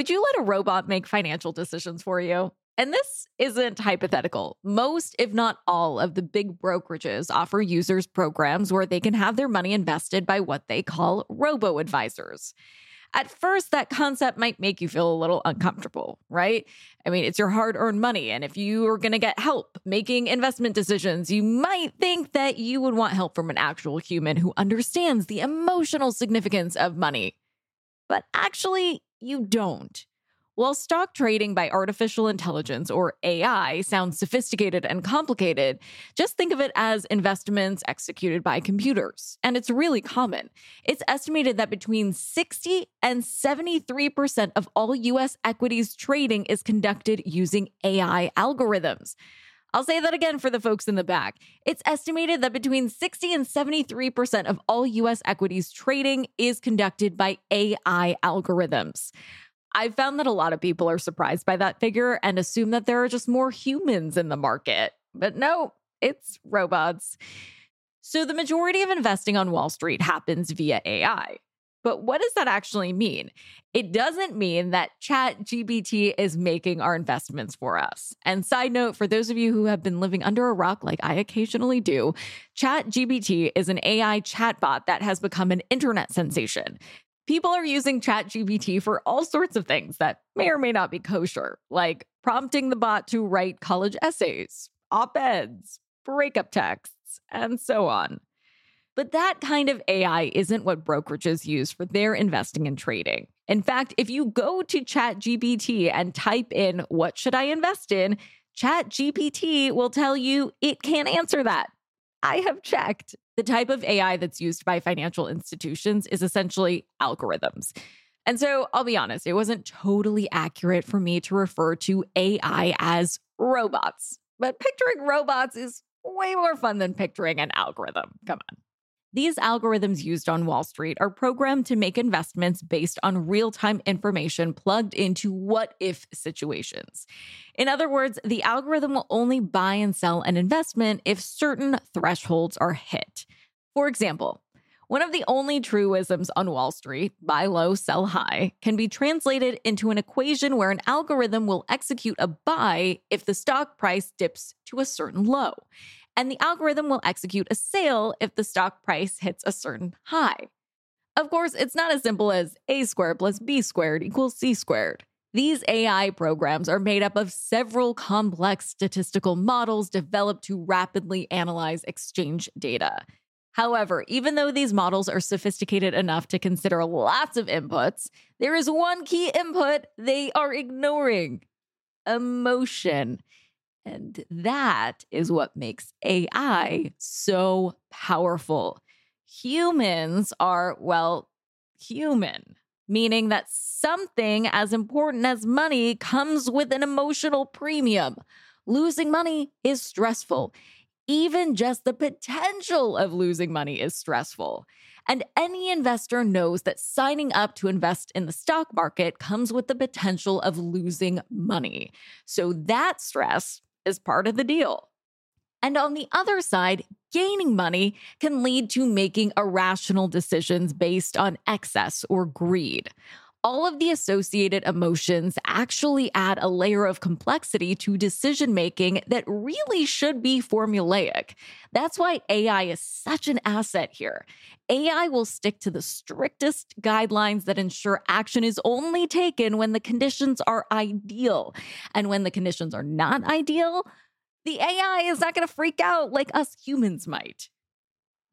Would you let a robot make financial decisions for you? And this isn't hypothetical. Most, if not all, of the big brokerages offer users programs where they can have their money invested by what they call robo advisors. At first, that concept might make you feel a little uncomfortable, right? I mean, it's your hard earned money. And if you are going to get help making investment decisions, you might think that you would want help from an actual human who understands the emotional significance of money. But actually, you don't. While stock trading by artificial intelligence or AI sounds sophisticated and complicated, just think of it as investments executed by computers. And it's really common. It's estimated that between 60 and 73% of all US equities trading is conducted using AI algorithms. I'll say that again for the folks in the back. It's estimated that between 60 and 73% of all US equities trading is conducted by AI algorithms. I've found that a lot of people are surprised by that figure and assume that there are just more humans in the market. But no, it's robots. So the majority of investing on Wall Street happens via AI. But what does that actually mean? It doesn't mean that Chat GPT is making our investments for us. And side note, for those of you who have been living under a rock like I occasionally do, Chat GPT is an AI chatbot that has become an internet sensation. People are using Chat GPT for all sorts of things that may or may not be kosher, like prompting the bot to write college essays, op eds, breakup texts, and so on. But that kind of AI isn't what brokerages use for their investing and trading. In fact, if you go to ChatGPT and type in, What should I invest in? ChatGPT will tell you it can't answer that. I have checked. The type of AI that's used by financial institutions is essentially algorithms. And so I'll be honest, it wasn't totally accurate for me to refer to AI as robots. But picturing robots is way more fun than picturing an algorithm. Come on. These algorithms used on Wall Street are programmed to make investments based on real time information plugged into what if situations. In other words, the algorithm will only buy and sell an investment if certain thresholds are hit. For example, one of the only truisms on Wall Street, buy low, sell high, can be translated into an equation where an algorithm will execute a buy if the stock price dips to a certain low and the algorithm will execute a sale if the stock price hits a certain high. Of course, it's not as simple as a squared plus b squared equals c squared. These AI programs are made up of several complex statistical models developed to rapidly analyze exchange data. However, even though these models are sophisticated enough to consider lots of inputs, there is one key input they are ignoring emotion. And that is what makes AI so powerful. Humans are, well, human, meaning that something as important as money comes with an emotional premium. Losing money is stressful. Even just the potential of losing money is stressful. And any investor knows that signing up to invest in the stock market comes with the potential of losing money. So that stress is part of the deal. And on the other side, gaining money can lead to making irrational decisions based on excess or greed. All of the associated emotions actually add a layer of complexity to decision making that really should be formulaic. That's why AI is such an asset here. AI will stick to the strictest guidelines that ensure action is only taken when the conditions are ideal. And when the conditions are not ideal, the AI is not going to freak out like us humans might.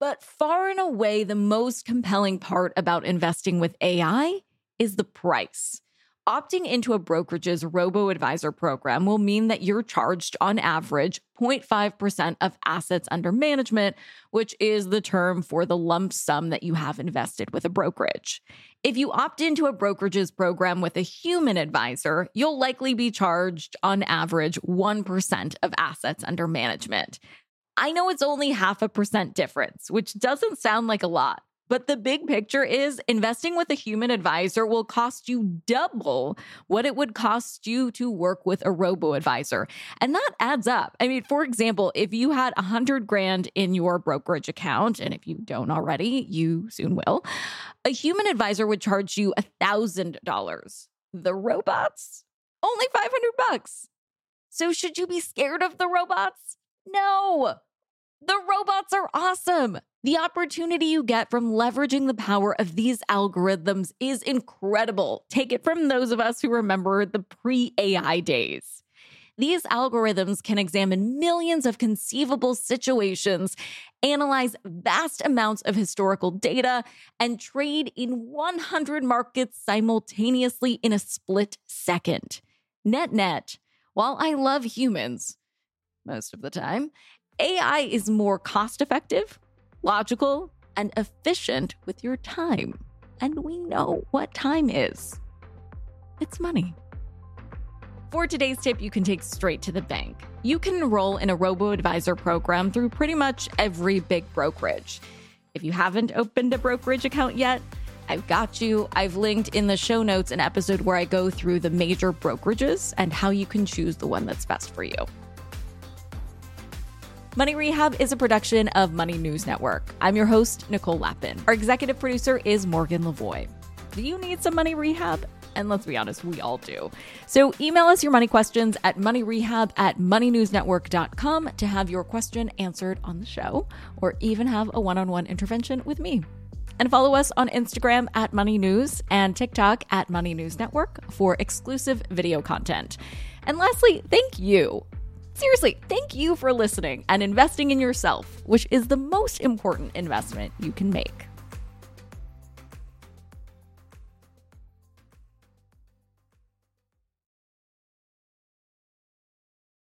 But far and away, the most compelling part about investing with AI is the price. Opting into a brokerage's robo advisor program will mean that you're charged on average 0.5% of assets under management, which is the term for the lump sum that you have invested with a brokerage. If you opt into a brokerage's program with a human advisor, you'll likely be charged on average 1% of assets under management. I know it's only half a percent difference, which doesn't sound like a lot. But the big picture is investing with a human advisor will cost you double what it would cost you to work with a robo advisor. And that adds up. I mean, for example, if you had a hundred grand in your brokerage account, and if you don't already, you soon will, a human advisor would charge you a thousand dollars. The robots, only 500 bucks. So should you be scared of the robots? No. The robots are awesome. The opportunity you get from leveraging the power of these algorithms is incredible. Take it from those of us who remember the pre AI days. These algorithms can examine millions of conceivable situations, analyze vast amounts of historical data, and trade in 100 markets simultaneously in a split second. Net net, while I love humans most of the time, AI is more cost effective logical, and efficient with your time. And we know what time is it's money. For today's tip, you can take straight to the bank. You can enroll in a robo advisor program through pretty much every big brokerage. If you haven't opened a brokerage account yet, I've got you. I've linked in the show notes an episode where I go through the major brokerages and how you can choose the one that's best for you. Money Rehab is a production of Money News Network. I'm your host, Nicole Lapin. Our executive producer is Morgan Lavoie. Do you need some money rehab? And let's be honest, we all do. So email us your money questions at moneyrehab at moneynewsnetwork.com to have your question answered on the show or even have a one on one intervention with me. And follow us on Instagram at Money News and TikTok at Money News Network for exclusive video content. And lastly, thank you Seriously, thank you for listening and investing in yourself, which is the most important investment you can make.